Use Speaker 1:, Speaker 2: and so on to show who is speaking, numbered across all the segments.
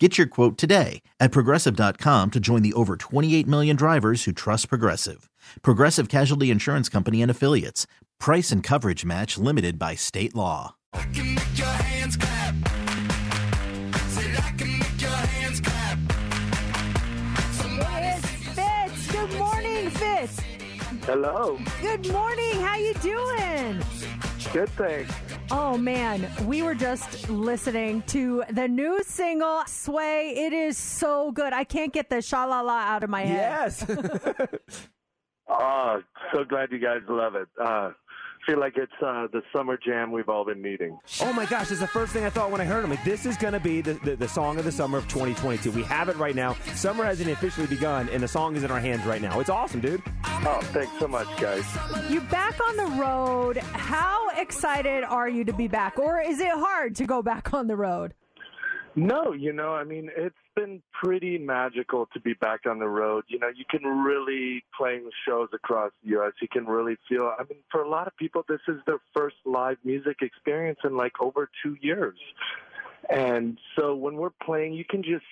Speaker 1: Get your quote today at progressive.com to join the over 28 million drivers who trust Progressive. Progressive Casualty Insurance Company and Affiliates. Price and coverage match limited by state law.
Speaker 2: can make your hands clap. Said I can make your hands clap. Somebody
Speaker 3: It's Fitz. Good morning, Fitz.
Speaker 4: Hello.
Speaker 3: Good morning. How you doing?
Speaker 4: Good thanks.
Speaker 3: Oh man, we were just listening to the new single "Sway." It is so good. I can't get the sha la la out of my head.
Speaker 5: Yes.
Speaker 4: Oh, so glad you guys love it. Uh, feel like it's uh, the summer jam we've all been needing.
Speaker 5: oh my gosh, that's the first thing I thought when I heard him. Like, this is going to be the, the, the song of the summer of 2022. We have it right now. Summer hasn't officially begun, and the song is in our hands right now. It's awesome, dude.
Speaker 4: Oh, thanks so much, guys.
Speaker 3: You're back on the road. How excited are you to be back, or is it hard to go back on the road?
Speaker 4: No, you know, I mean, it's been pretty magical to be back on the road. You know, you can really playing shows across the U.S. You can really feel. I mean, for a lot of people, this is their first live music experience in like over two years, and so when we're playing, you can just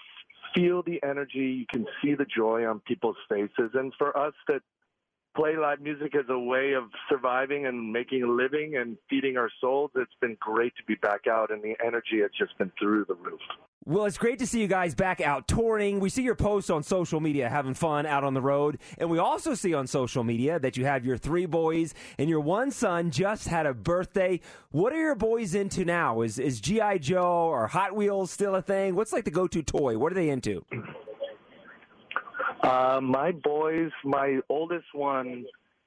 Speaker 4: feel the energy. You can see the joy on people's faces, and for us that play live music as a way of surviving and making a living and feeding our souls, it's been great to be back out, and the energy has just been through the roof.
Speaker 5: Well, it's great to see you guys back out touring. We see your posts on social media having fun out on the road. And we also see on social media that you have your three boys and your one son just had a birthday. What are your boys into now? Is is GI Joe or Hot Wheels still a thing? What's like the go-to toy? What are they into?
Speaker 4: Uh, my boys, my oldest one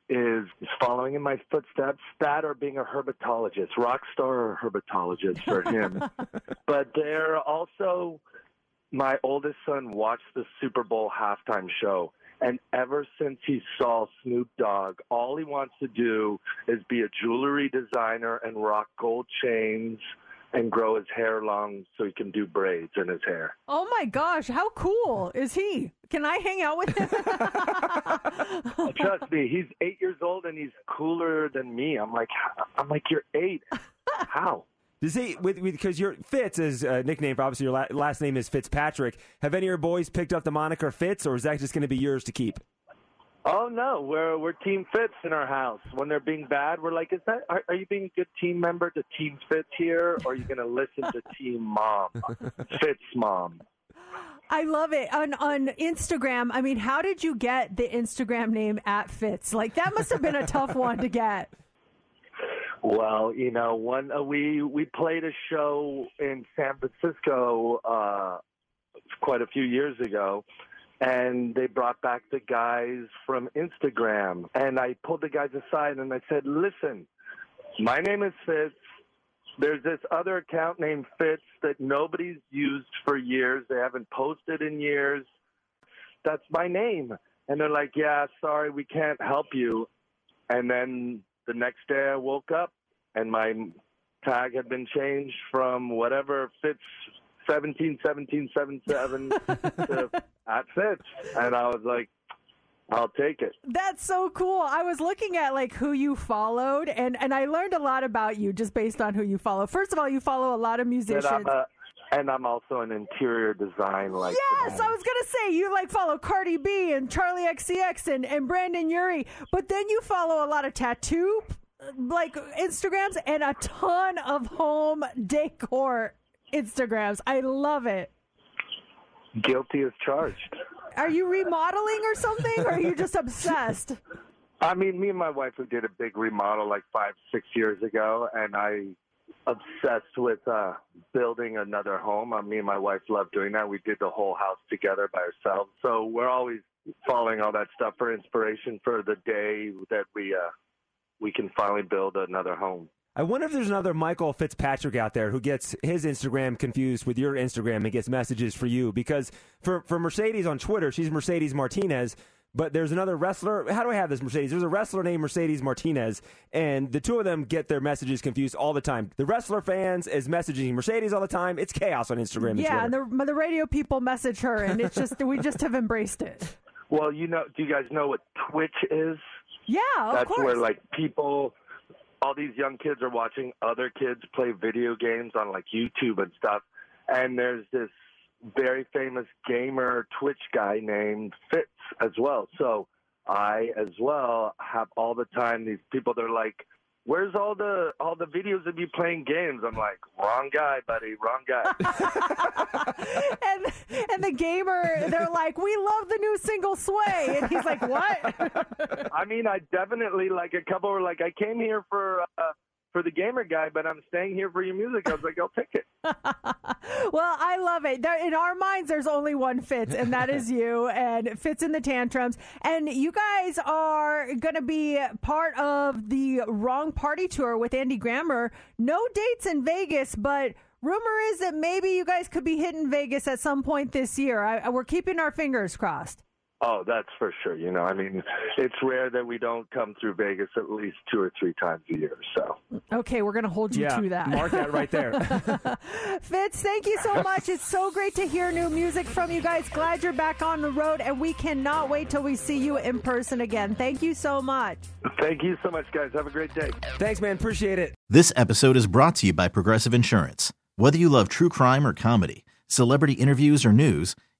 Speaker 4: is, is following in my footsteps. That or being a herpetologist, rock star herpetologist for him. but they're also, my oldest son watched the Super Bowl halftime show. And ever since he saw Snoop Dogg, all he wants to do is be a jewelry designer and rock gold chains and grow his hair long so he can do braids in his hair.
Speaker 3: Oh my gosh, how cool is he? Can I hang out with him?
Speaker 4: Trust me, he's eight years old and he's cooler than me. I'm like, I'm like, you're eight. How?
Speaker 5: Does he with because your Fitz is a nickname for obviously your la- last name is Fitzpatrick. Have any of your boys picked up the moniker Fitz, or is that just going to be yours to keep?
Speaker 4: Oh no, we're we're Team Fitz in our house. When they're being bad, we're like, is that are, are you being a good team member to Team Fitz here, or are you going to listen to Team Mom, Fitz Mom?
Speaker 3: I love it on on Instagram. I mean, how did you get the Instagram name at Fitz? Like that must have been a tough one to get.
Speaker 4: Well, you know, one uh, we we played a show in San Francisco uh, quite a few years ago, and they brought back the guys from Instagram, and I pulled the guys aside and I said, "Listen, my name is Fitz. There's this other account named Fitz that nobody's used for years. They haven't posted in years. That's my name." And they're like, "Yeah, sorry, we can't help you." And then the next day I woke up and my tag had been changed from whatever Fitz 17, 17, 77 to at Fitz. And I was like, I'll take it.
Speaker 3: That's so cool. I was looking at like who you followed and and I learned a lot about you just based on who you follow. First of all, you follow a lot of
Speaker 4: And
Speaker 3: musicians.
Speaker 4: I'm, a, and I'm also an interior design like
Speaker 3: Yes, I was gonna say you like follow Cardi B and Charli XCX and, and Brendon Urie, but then you follow a lot of tattoo like Instagrams and a ton of home decor Instagrams. I love it.
Speaker 4: guilty as charged.
Speaker 3: Are you remodeling or something, or are you just obsessed?
Speaker 4: I mean, me and my wife, we did a big remodel like five, six years ago, and I obsessed with uh building another home. Uh, me and my wife love doing that. We did the whole house together by ourselves. So we're always following all that stuff for inspiration for the day that we uh we can finally build another home.
Speaker 5: I wonder if there's another Michael Fitzpatrick out there who gets his Instagram confused with your Instagram and gets messages for you because for for Mercedes on Twitter, she's Mercedes Martinez, but there's another wrestler. How do I have this Mercedes? There's a wrestler named Mercedes Martinez, and the two of them get their messages confused all the time. The wrestler fans is messaging Mercedes all the time. It's chaos on Instagram. And
Speaker 3: Yeah, and
Speaker 5: Twitter.
Speaker 3: the, the radio people message her, and it's just we just have embraced it.
Speaker 4: Well, you know, do you guys know what Twitch is?
Speaker 3: Yeah, of
Speaker 4: That's
Speaker 3: course.
Speaker 4: where like people, all these young kids are watching other kids play video games on like YouTube and stuff. And there's this very famous gamer Twitch guy named Fitz as well. So I as well have all the time these people. They're like, "Where's all the all the videos of you playing games?" I'm like, "Wrong guy, buddy. Wrong guy."
Speaker 3: and and the gamer, they're like, "We love the new single Sway," and he's like, "What?"
Speaker 4: I mean, I definitely like a couple were like, "I came here for." Uh, for the gamer guy, but I'm staying here for your music. I was like, I'll take it.
Speaker 3: well, I love it. There, in our minds, there's only one Fitz, and that is you, and Fitz and the Tantrums. And you guys are going to be part of the Wrong Party tour with Andy Grammer. No dates in Vegas, but rumor is that maybe you guys could be hitting Vegas at some point this year. I, we're keeping our fingers crossed.
Speaker 4: Oh, that's for sure. You know, I mean, it's rare that we don't come through Vegas at least two or three times a year. So,
Speaker 3: Okay, we're going to hold you
Speaker 5: yeah,
Speaker 3: to that.
Speaker 5: mark that right there.
Speaker 3: Fitz, thank you so much. It's so great to hear new music from you guys. Glad you're back on the road, and we cannot wait till we see you in person again. Thank you so much.
Speaker 4: thank you so much, guys. Have a great day.
Speaker 5: Thanks, man. Appreciate it.
Speaker 1: This episode is brought to you by Progressive Insurance. Whether you love true crime or comedy, celebrity interviews or news,